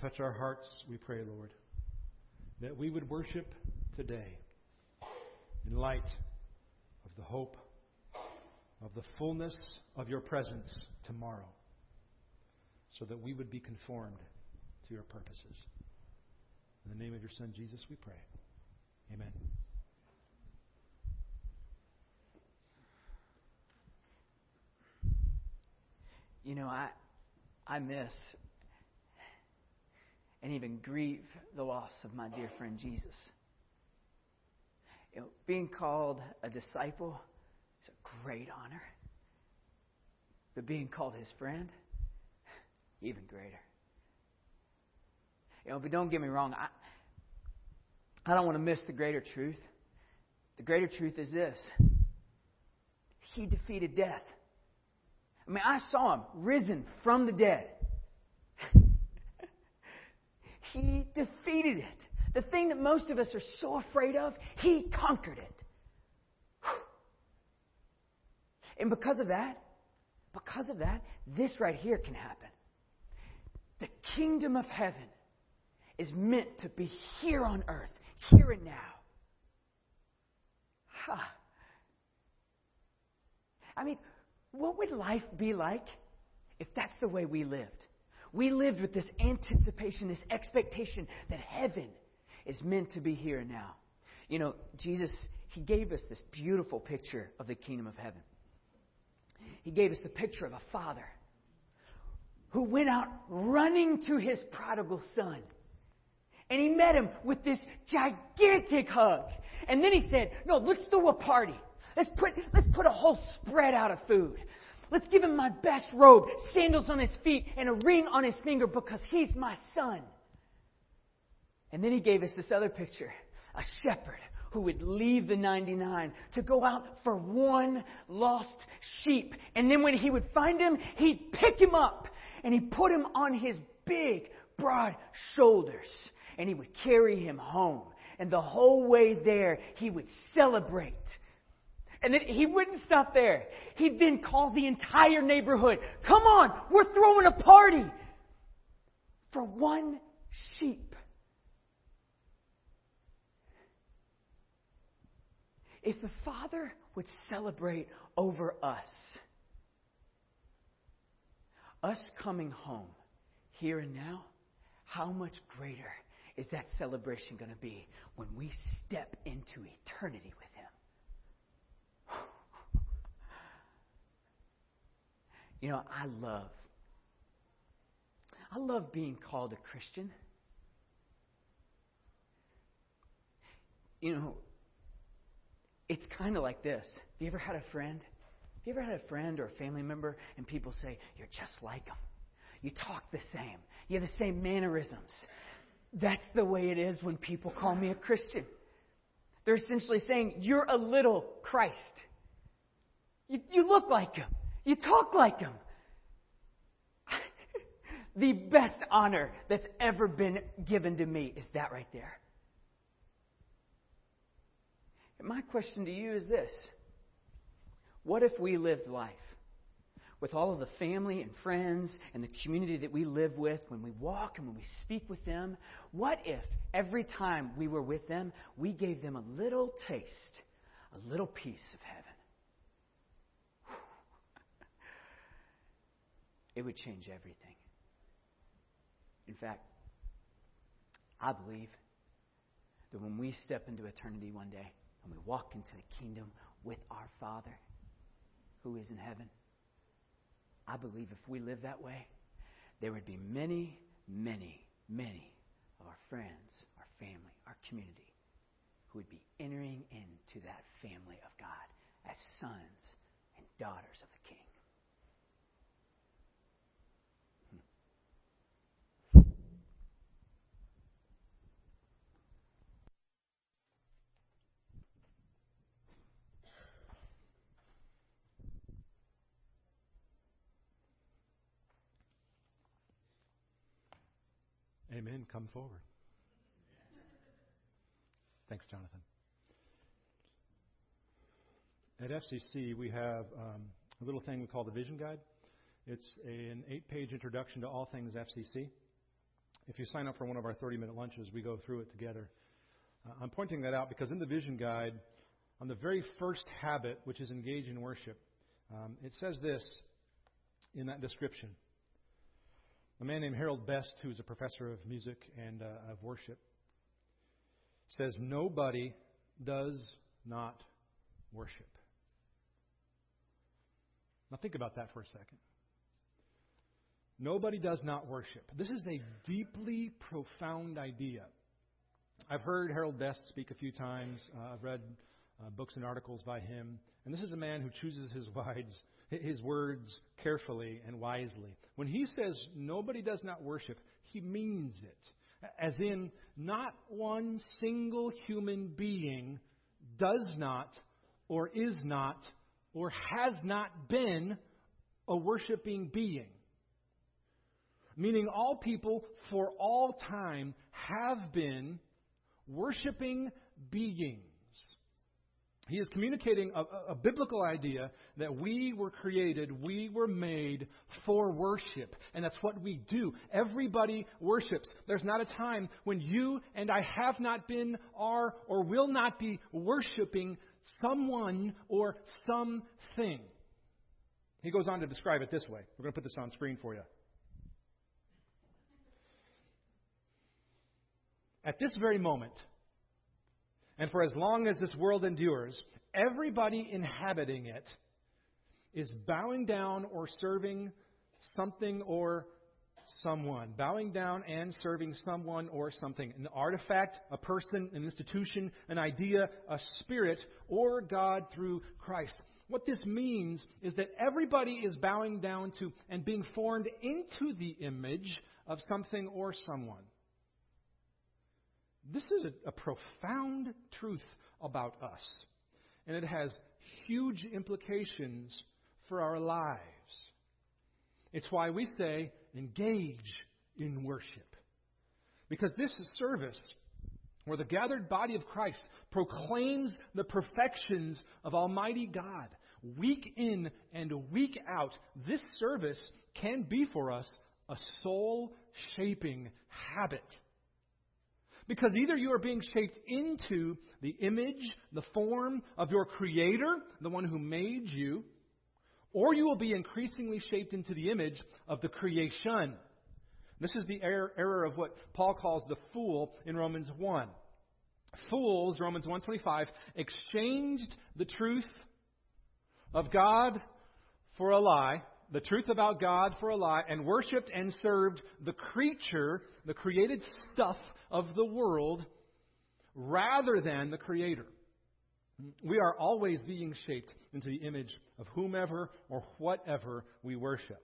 Touch our hearts, we pray, Lord, that we would worship today in light of the hope of the fullness of your presence tomorrow, so that we would be conformed to your purposes. In the name of your Son, Jesus, we pray. Amen. You know, I, I miss and even grieve the loss of my dear friend Jesus. You know, being called a disciple is a great honor. But being called his friend, even greater. You know, but don't get me wrong, I, I don't want to miss the greater truth. The greater truth is this He defeated death. I mean, I saw him risen from the dead. He defeated it. The thing that most of us are so afraid of, he conquered it. And because of that, because of that, this right here can happen. The kingdom of heaven is meant to be here on earth, here and now. Ha. I mean, what would life be like if that's the way we lived? We lived with this anticipation, this expectation that heaven is meant to be here now. You know, Jesus, He gave us this beautiful picture of the kingdom of heaven. He gave us the picture of a father who went out running to his prodigal son. And he met him with this gigantic hug. And then he said, No, let's throw a party. Let's put, let's put a whole spread out of food. Let's give him my best robe, sandals on his feet, and a ring on his finger because he's my son. And then he gave us this other picture a shepherd who would leave the 99 to go out for one lost sheep. And then when he would find him, he'd pick him up and he'd put him on his big, broad shoulders and he would carry him home. And the whole way there, he would celebrate and then he wouldn't stop there. He'd then call the entire neighborhood. Come on, we're throwing a party for one sheep. If the Father would celebrate over us, us coming home here and now, how much greater is that celebration going to be when we step into eternity with You know, I love, I love being called a Christian. You know, it's kind of like this. Have you ever had a friend? Have you ever had a friend or a family member and people say, You're just like them? You talk the same. You have the same mannerisms. That's the way it is when people call me a Christian. They're essentially saying, You're a little Christ. You, you look like him. You talk like him. the best honor that's ever been given to me is that right there. And my question to you is this What if we lived life with all of the family and friends and the community that we live with when we walk and when we speak with them? What if every time we were with them, we gave them a little taste, a little piece of heaven? It would change everything. In fact, I believe that when we step into eternity one day and we walk into the kingdom with our Father who is in heaven, I believe if we live that way, there would be many, many, many of our friends, our family, our community who would be entering into that family of God as sons and daughters of the King. Amen. Come forward. Thanks, Jonathan. At FCC, we have um, a little thing we call the Vision Guide. It's a, an eight page introduction to all things FCC. if you sign up for one of our 30 minute lunches, we go through it together. Uh, I'm pointing that out because in the vision guide, on the very first habit, which is engage in worship, um, it says this in that description. A man named Harold Best, who is a professor of music and uh, of worship, says, Nobody does not worship. Now, think about that for a second. Nobody does not worship. This is a deeply profound idea. I've heard Harold Best speak a few times. Uh, I've read uh, books and articles by him. And this is a man who chooses his wides, his words carefully and wisely. When he says nobody does not worship, he means it. As in, not one single human being does not, or is not, or has not been a worshiping being meaning all people for all time have been worshiping beings. He is communicating a, a, biblical idea that we were created, we were made for worship. And that's what we do. Everybody worships. There's not a time when you and I have not been, are, or will not be worshiping someone or something. He goes on to describe it this way. We're going to put this on screen for you. At this very moment, and for as long as this world endures, everybody inhabiting it is bowing down or serving something or someone. Bowing down and serving someone or something. An artifact, a person, an institution, an idea, a spirit, or God through Christ. What this means is that everybody is bowing down to and being formed into the image of something or someone. This is a, a profound truth about us, and it has huge implications for our lives. It's why we say engage in worship. Because this service, where the gathered body of Christ proclaims the perfections of Almighty God, week in and week out, this service can be for us a soul shaping habit. Because either you are being shaped into the image, the form of your Creator, the one who made you, or you will be increasingly shaped into the image of the creation. This is the error, error of what Paul calls the fool in Romans 1. Fools, Romans 1:25, exchanged the truth of God for a lie, the truth about God for a lie, and worshiped and served the creature, the created stuff of the world rather than the Creator. We are always being shaped into the image of whomever or whatever we worship.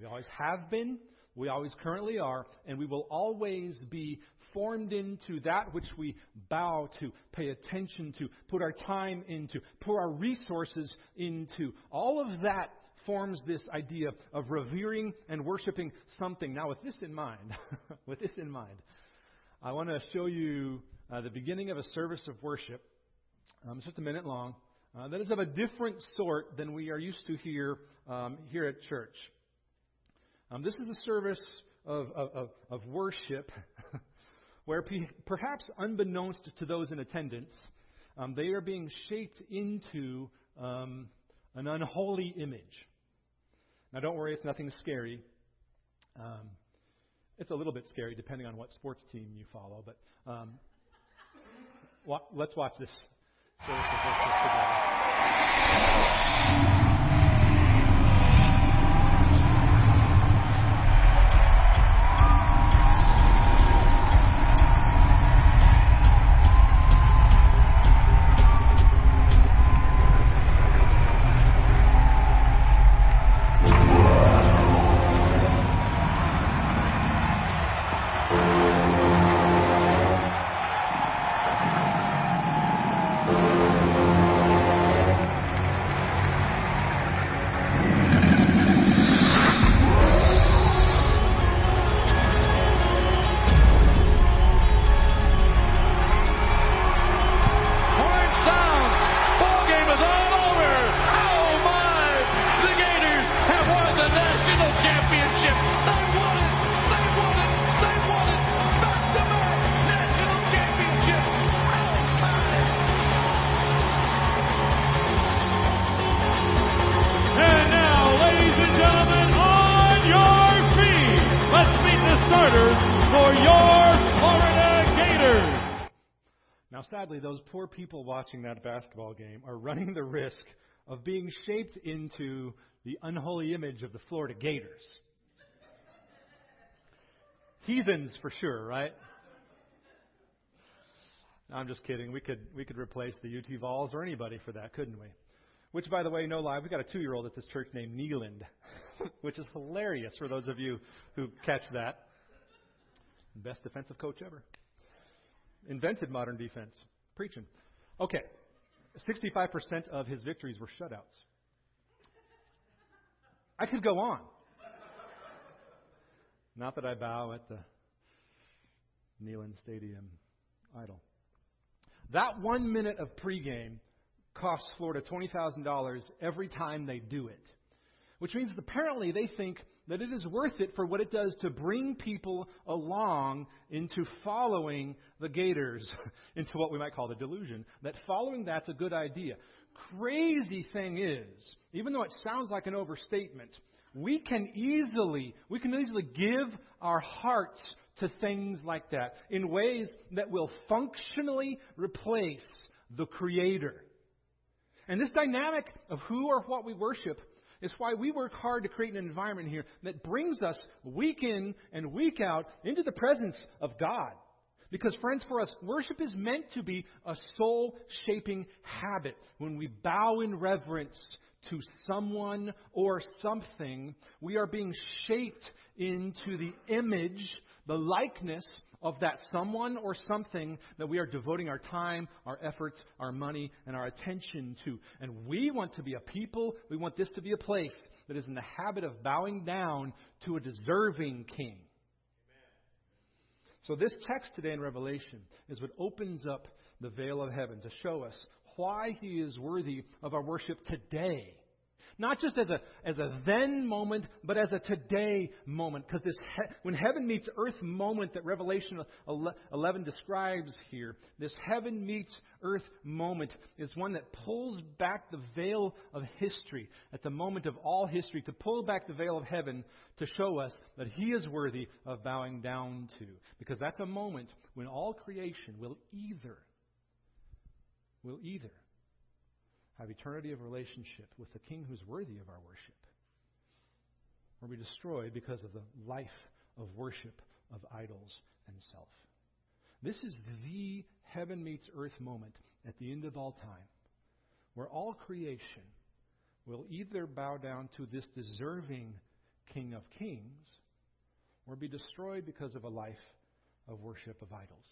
We always have been, we always currently are, and we will always be formed into that which we bow to, pay attention to, put our time into, pour our resources into. All of that forms this idea of revering and worshiping something. Now, with this in mind, with this in mind, I want to show you uh, the beginning of a service of worship. Um, it's just a minute long. Uh, that is of a different sort than we are used to here um, here at church. Um, this is a service of, of, of worship where pe- perhaps unbeknownst to those in attendance, um, they are being shaped into um, an unholy image. Now, don't worry, it's nothing scary. Um, it's a little bit scary depending on what sports team you follow, but um, wa- let's watch this. Service people watching that basketball game are running the risk of being shaped into the unholy image of the Florida Gators. Heathens for sure, right? I'm just kidding. We could we could replace the UT Vols or anybody for that, couldn't we? Which, by the way, no lie, we got a two-year-old at this church named Neeland, which is hilarious for those of you who catch that. Best defensive coach ever. Invented modern defense. Preaching. Okay. 65% of his victories were shutouts. I could go on. Not that I bow at the Neyland Stadium idol. That one minute of pregame costs Florida $20,000 every time they do it. Which means apparently they think that it is worth it for what it does to bring people along into following the Gators, into what we might call the delusion, that following that's a good idea. Crazy thing is, even though it sounds like an overstatement, we can easily, we can easily give our hearts to things like that in ways that will functionally replace the Creator. And this dynamic of who or what we worship is why we work hard to create an environment here that brings us week in and week out into the presence of God. Because, friends, for us, worship is meant to be a soul shaping habit. When we bow in reverence to someone or something, we are being shaped into the image, the likeness of that someone or something that we are devoting our time, our efforts, our money, and our attention to. And we want to be a people, we want this to be a place that is in the habit of bowing down to a deserving king. So, this text today in Revelation is what opens up the veil of heaven to show us why he is worthy of our worship today. Not just as a, as a then moment, but as a today moment. Because this he, when heaven meets earth moment that Revelation 11 describes here, this heaven meets earth moment is one that pulls back the veil of history at the moment of all history, to pull back the veil of heaven to show us that He is worthy of bowing down to. Because that's a moment when all creation will either, will either have eternity of relationship with the King who's worthy of our worship, or we destroy because of the life of worship of idols and self. This is the heaven meets earth moment at the end of all time, where all creation will either bow down to this deserving King of Kings or be destroyed because of a life of worship of idols.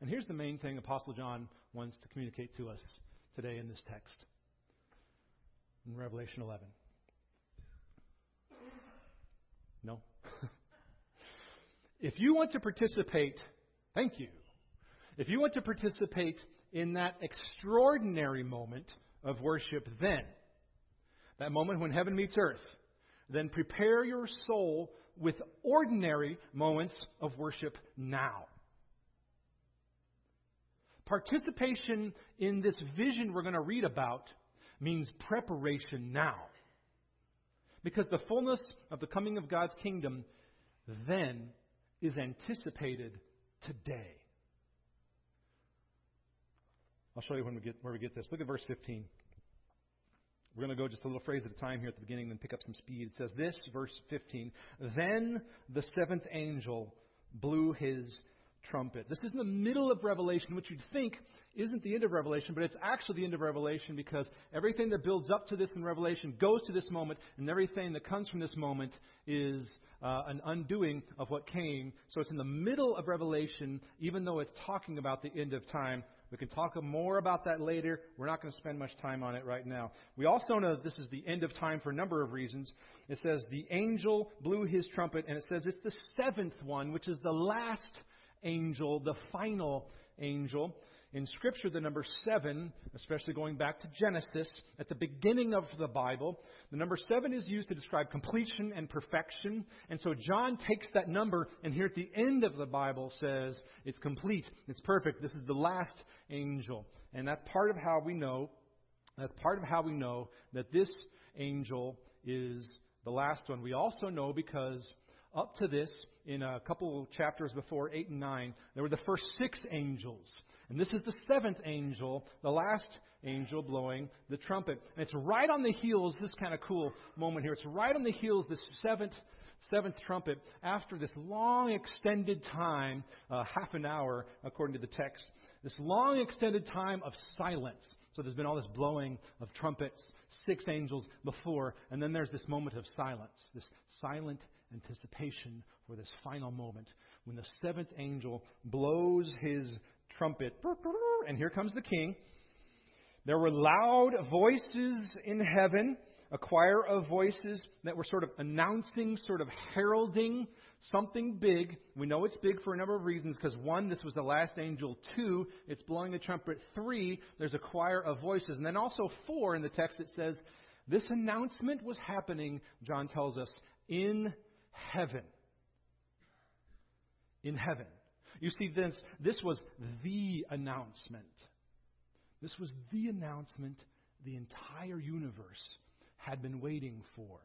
And here's the main thing Apostle John wants to communicate to us today in this text in Revelation 11? No? if you want to participate, thank you. If you want to participate in that extraordinary moment of worship, then, that moment when heaven meets earth, then prepare your soul with ordinary moments of worship now. Participation in this vision we're going to read about means preparation now. Because the fullness of the coming of God's kingdom then is anticipated today. I'll show you when we get, where we get this. Look at verse 15. We're going to go just a little phrase at a time here at the beginning, then pick up some speed. It says this, verse 15. Then the seventh angel blew his trumpet. This is in the middle of Revelation, which you'd think isn't the end of Revelation, but it's actually the end of Revelation because everything that builds up to this in Revelation goes to this moment, and everything that comes from this moment is uh, an undoing of what came. So it's in the middle of Revelation, even though it's talking about the end of time. We can talk more about that later. We're not going to spend much time on it right now. We also know that this is the end of time for a number of reasons. It says, The angel blew his trumpet, and it says it's the seventh one, which is the last angel, the final angel. In Scripture, the number seven, especially going back to Genesis, at the beginning of the Bible, the number seven is used to describe completion and perfection. And so John takes that number and here at the end of the Bible says it's complete, it's perfect. This is the last angel. And that's part of how we know, that's part of how we know that this angel is the last one. We also know because up to this, in a couple chapters before, 8 and 9, there were the first six angels. And this is the seventh angel, the last angel blowing the trumpet. And it's right on the heels, this kind of cool moment here. It's right on the heels, this seventh seventh trumpet, after this long extended time, uh, half an hour according to the text, this long extended time of silence. So there's been all this blowing of trumpets, six angels before, and then there's this moment of silence, this silent anticipation for this final moment when the seventh angel blows his trumpet, and here comes the king. There were loud voices in heaven, a choir of voices that were sort of announcing, sort of heralding something big. We know it's big for a number of reasons because one, this was the last angel. Two, it's blowing the trumpet. Three, there's a choir of voices. And then also four in the text it says, this announcement was happening, John tells us, in heaven. In heaven. You see, this, this was the announcement. This was the announcement the entire universe had been waiting for.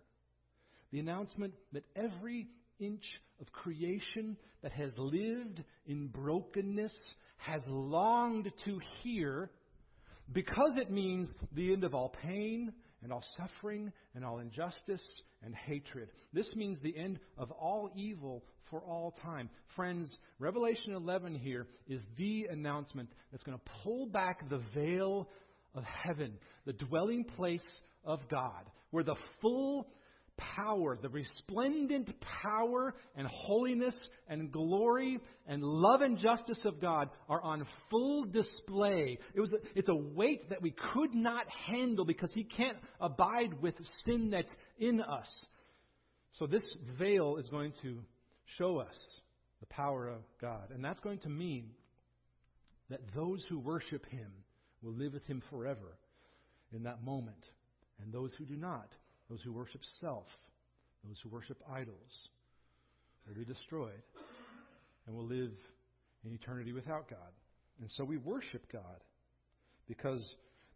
The announcement that every inch of creation that has lived in brokenness has longed to hear because it means the end of all pain and all suffering and all injustice and hatred. This means the end of all evil for all time. Friends, Revelation 11 here is the announcement that's going to pull back the veil of heaven, the dwelling place of God, where the full power, the resplendent power and holiness and glory and love and justice of God are on full display. It was a, it's a weight that we could not handle because He can't abide with sin that's in us. So this veil is going to show us the power of God. And that's going to mean that those who worship Him will live with Him forever in that moment. And those who do not those who worship self, those who worship idols, will be destroyed and will live in eternity without God. And so we worship God because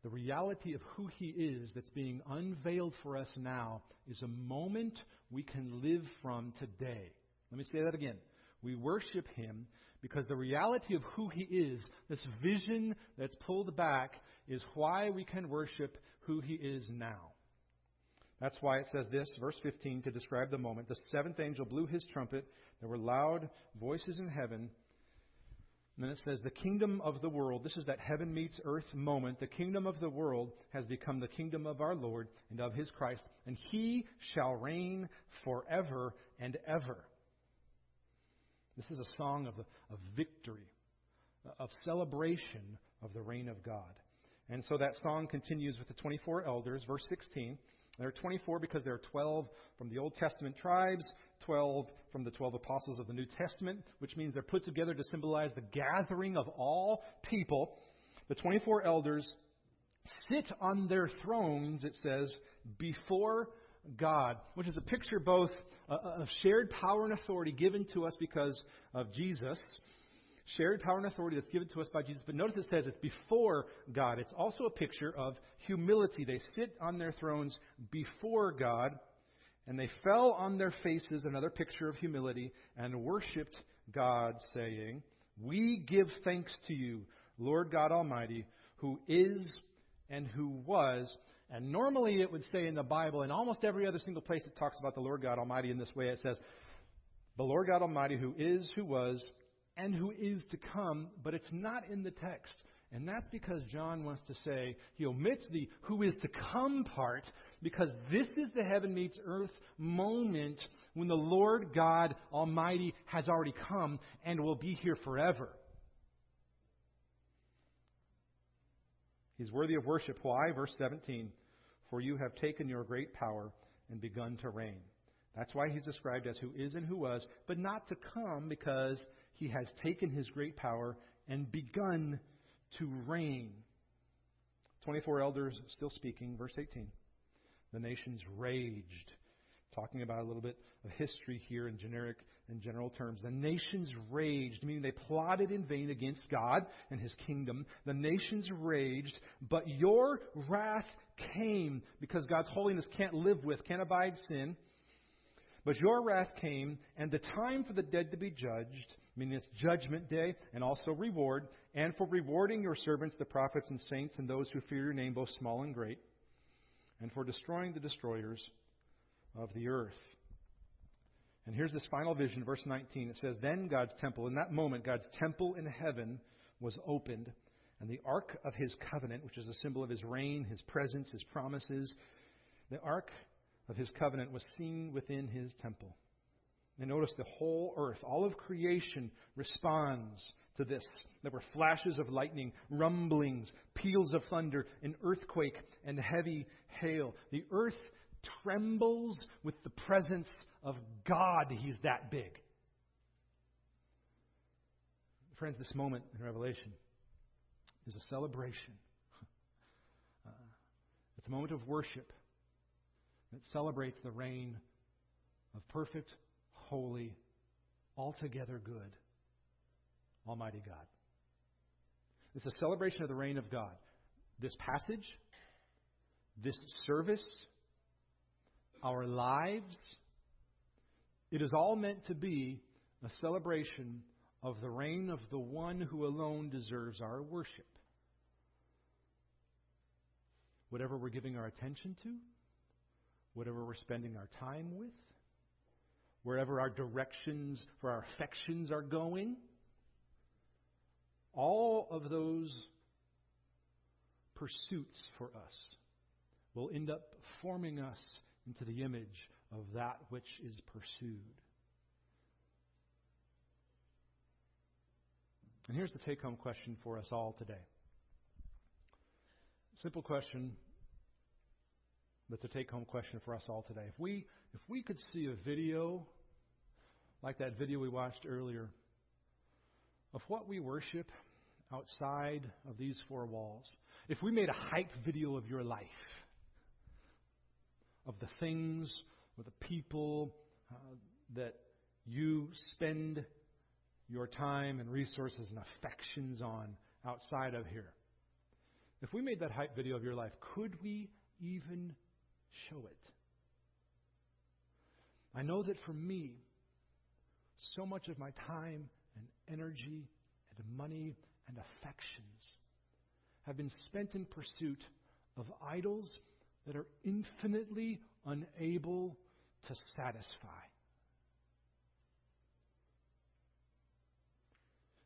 the reality of who He is that's being unveiled for us now is a moment we can live from today. Let me say that again. We worship Him because the reality of who He is, this vision that's pulled back, is why we can worship who He is now. That's why it says this, verse 15, to describe the moment. The seventh angel blew his trumpet. There were loud voices in heaven. And then it says, The kingdom of the world, this is that heaven meets earth moment. The kingdom of the world has become the kingdom of our Lord and of his Christ, and he shall reign forever and ever. This is a song of, of victory, of celebration of the reign of God. And so that song continues with the 24 elders, verse 16. There are 24 because there are 12 from the Old Testament tribes, 12 from the 12 apostles of the New Testament, which means they're put together to symbolize the gathering of all people. The 24 elders sit on their thrones, it says, before God, which is a picture both uh, of shared power and authority given to us because of Jesus shared power and authority that's given to us by Jesus. But notice it says it's before God. It's also a picture of humility. They sit on their thrones before God, and they fell on their faces, another picture of humility, and worshiped God, saying, We give thanks to you, Lord God Almighty, who is and who was. And normally it would say in the Bible, in almost every other single place it talks about the Lord God Almighty in this way, it says, The Lord God Almighty, who is, who was, and who is to come, but it's not in the text. And that's because John wants to say, he omits the who is to come part, because this is the heaven meets earth moment when the Lord God Almighty has already come and will be here forever. He's worthy of worship. Why? Verse 17 For you have taken your great power and begun to reign. That's why he's described as who is and who was, but not to come because he has taken his great power and begun to reign. 24 elders still speaking, verse 18. The nations raged. Talking about a little bit of history here in generic and general terms. The nations raged, meaning they plotted in vain against God and his kingdom. The nations raged, but your wrath came because God's holiness can't live with, can't abide sin. But your wrath came, and the time for the dead to be judged, meaning it's judgment day, and also reward, and for rewarding your servants, the prophets and saints, and those who fear your name, both small and great, and for destroying the destroyers of the earth. And here's this final vision, verse 19. It says, Then God's temple, in that moment, God's temple in heaven was opened, and the ark of his covenant, which is a symbol of his reign, his presence, his promises, the ark of his covenant was seen within his temple. And notice the whole earth, all of creation responds to this. There were flashes of lightning, rumblings, peals of thunder, an earthquake, and heavy hail. The earth trembles with the presence of God. He's that big. Friends, this moment in Revelation is a celebration. Uh, it's a moment of worship that celebrates the reign of perfect, holy, altogether good, Almighty God. It's a celebration of the reign of God. This passage, this service, our lives, it is all meant to be a celebration of the reign of the one who alone deserves our worship. Whatever we're giving our attention to, whatever we're spending our time with, wherever our directions for our affections are going, all of those pursuits for us will end up forming us into the image of that which is pursued. And here's the take home question for us all today. Simple question, that's a take home question for us all today. If we, if we could see a video like that video we watched earlier of what we worship outside of these four walls, if we made a hype video of your life, of the things or the people uh, that you spend your time and resources and affections on outside of here. If we made that hype video of your life, could we even show it? I know that for me, so much of my time and energy and money and affections have been spent in pursuit of idols that are infinitely unable to satisfy.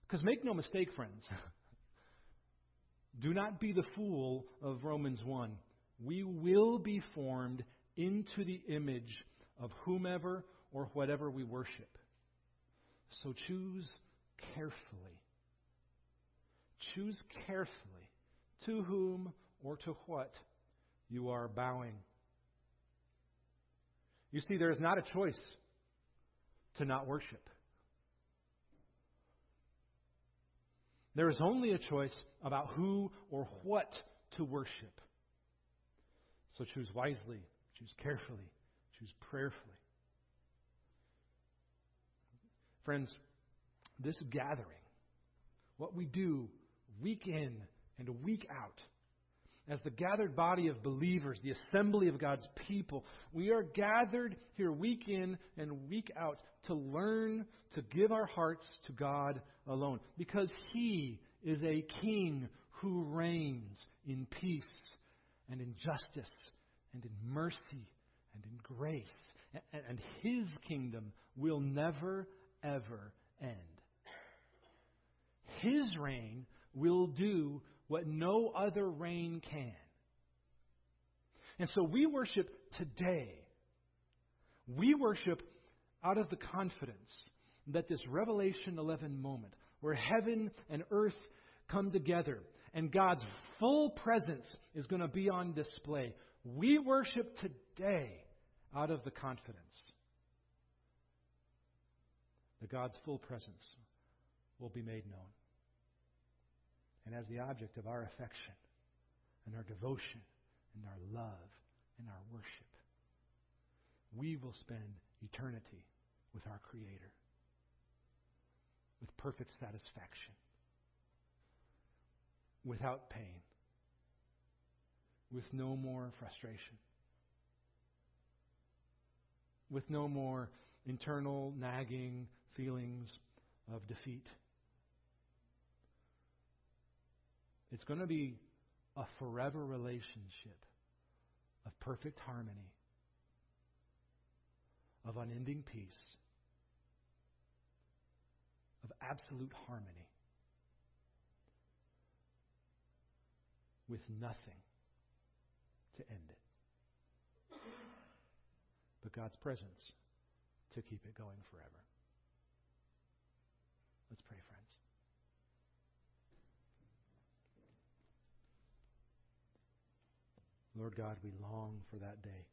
Because make no mistake, friends, do not be the fool of Romans 1. We will be formed into the image of whomever or whatever we worship. So choose carefully. Choose carefully to whom or to what you are bowing. You see, there is not a choice to not worship. There is only a choice about who or what to worship. So choose wisely, choose carefully, choose prayerfully. Friends, this gathering, what we do week in and week out, as the gathered body of believers, the assembly of God's people, we are gathered here week in and week out to learn to give our hearts to God alone. Because He is a King who reigns in peace and in justice and in mercy and in grace. And His kingdom will never, ever end. His reign will do what no other reign can. And so we worship today. We worship out of the confidence that this Revelation 11 moment, where heaven and earth come together and God's full presence is going to be on display, we worship today out of the confidence that God's full presence will be made known and as the object of our affection and our devotion and our love and our worship. We will spend eternity with our Creator with perfect satisfaction, without pain, with no more frustration. with no more internal nagging feelings of defeat. It's going to be a forever relationship of perfect harmony, of unending peace, of absolute harmony, with nothing to end it. But God's presence to keep it going forever. Let's pray, friends. Lord God, we long for that day.